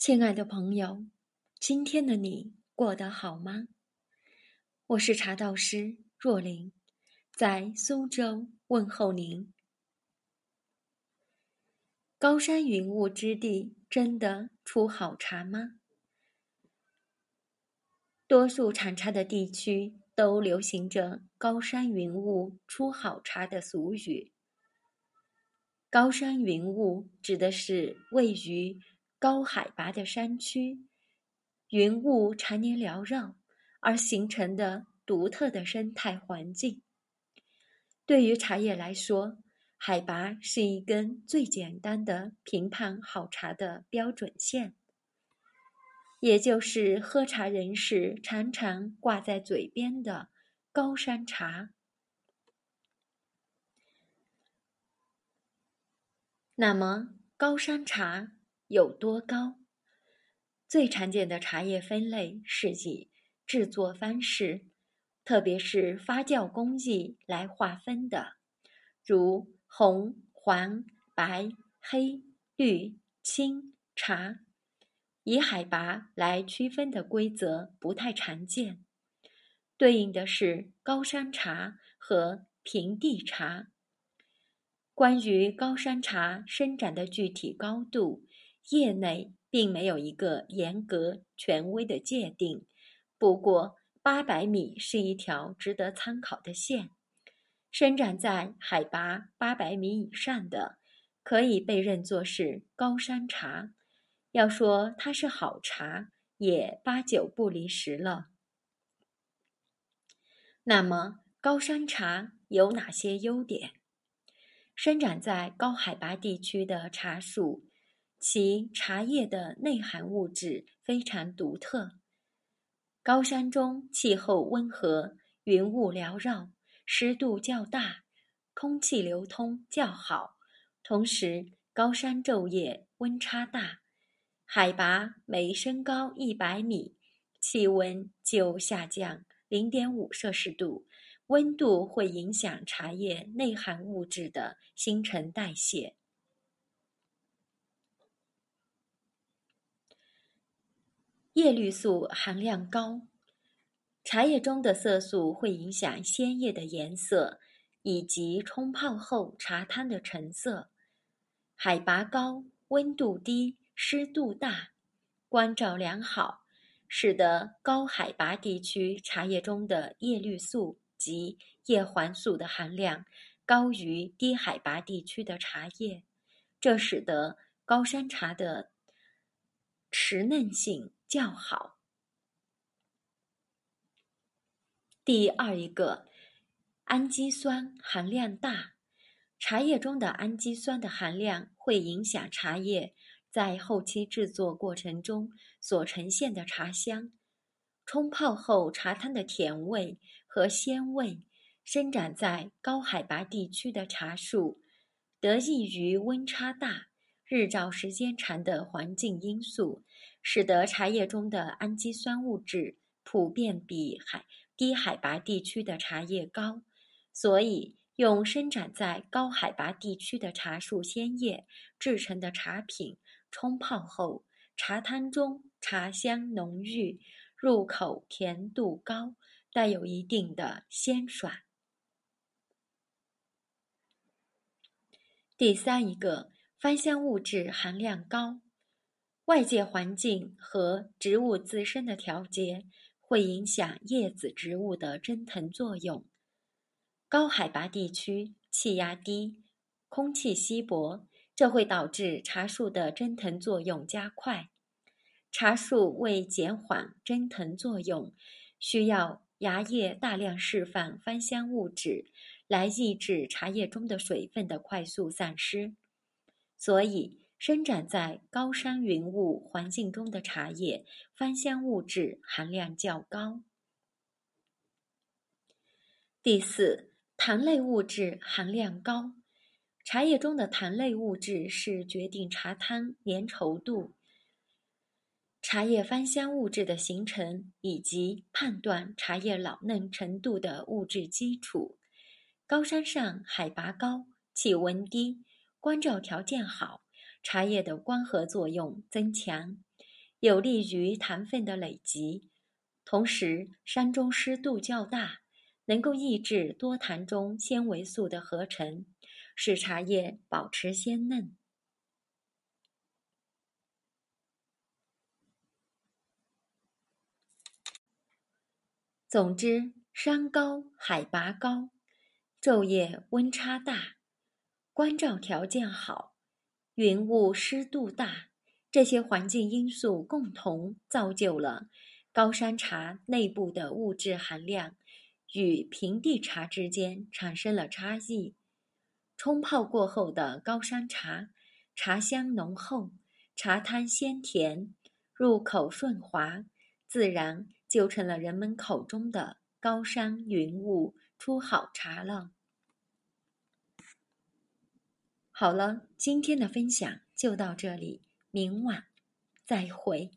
亲爱的朋友，今天的你过得好吗？我是茶道师若琳，在苏州问候您。高山云雾之地，真的出好茶吗？多数产茶的地区都流行着“高山云雾出好茶”的俗语。高山云雾指的是位于高海拔的山区，云雾常年缭绕而形成的独特的生态环境。对于茶叶来说，海拔是一根最简单的评判好茶的标准线。也就是喝茶人士常常挂在嘴边的高山茶。那么，高山茶有多高？最常见的茶叶分类是以制作方式，特别是发酵工艺来划分的，如红、黄、白、黑、绿、青茶。以海拔来区分的规则不太常见，对应的是高山茶和平地茶。关于高山茶生长的具体高度，业内并没有一个严格权威的界定。不过，八百米是一条值得参考的线。生长在海拔八百米以上的，可以被认作是高山茶。要说它是好茶，也八九不离十了。那么，高山茶有哪些优点？生长在高海拔地区的茶树，其茶叶的内含物质非常独特。高山中气候温和，云雾缭绕，湿度较大，空气流通较好，同时高山昼夜温差大。海拔每升高一百米，气温就下降零点五摄氏度。温度会影响茶叶内含物质的新陈代谢。叶绿素含量高，茶叶中的色素会影响鲜叶的颜色以及冲泡后茶汤的成色。海拔高，温度低。湿度大，光照良好，使得高海拔地区茶叶中的叶绿素及叶黄素的含量高于低海拔地区的茶叶，这使得高山茶的持嫩性较好。第二一个，氨基酸含量大，茶叶中的氨基酸的含量会影响茶叶。在后期制作过程中所呈现的茶香，冲泡后茶汤的甜味和鲜味，生长在高海拔地区的茶树，得益于温差大、日照时间长的环境因素，使得茶叶中的氨基酸物质普遍比海低海拔地区的茶叶高，所以用生长在高海拔地区的茶树鲜叶制成的茶品。冲泡后，茶汤中茶香浓郁，入口甜度高，带有一定的鲜爽。第三一个，芳香物质含量高，外界环境和植物自身的调节会影响叶子植物的蒸腾作用。高海拔地区气压低，空气稀薄。这会导致茶树的蒸腾作用加快，茶树为减缓蒸腾作用，需要芽叶大量释放芳香物质来抑制茶叶中的水分的快速散失，所以生长在高山云雾环境中的茶叶芳香物质含量较高。第四，糖类物质含量高。茶叶中的糖类物质是决定茶汤粘稠度、茶叶芳香物质的形成以及判断茶叶老嫩程度的物质基础。高山上海拔高，气温低，光照条件好，茶叶的光合作用增强，有利于糖分的累积。同时，山中湿度较大，能够抑制多糖中纤维素的合成，使茶叶保持鲜嫩。总之，山高海拔高，昼夜温差大，光照条件好，云雾湿度大，这些环境因素共同造就了。高山茶内部的物质含量与平地茶之间产生了差异。冲泡过后的高山茶，茶香浓厚，茶汤鲜甜，入口顺滑，自然就成了人们口中的高山云雾出好茶了。好了，今天的分享就到这里，明晚再会。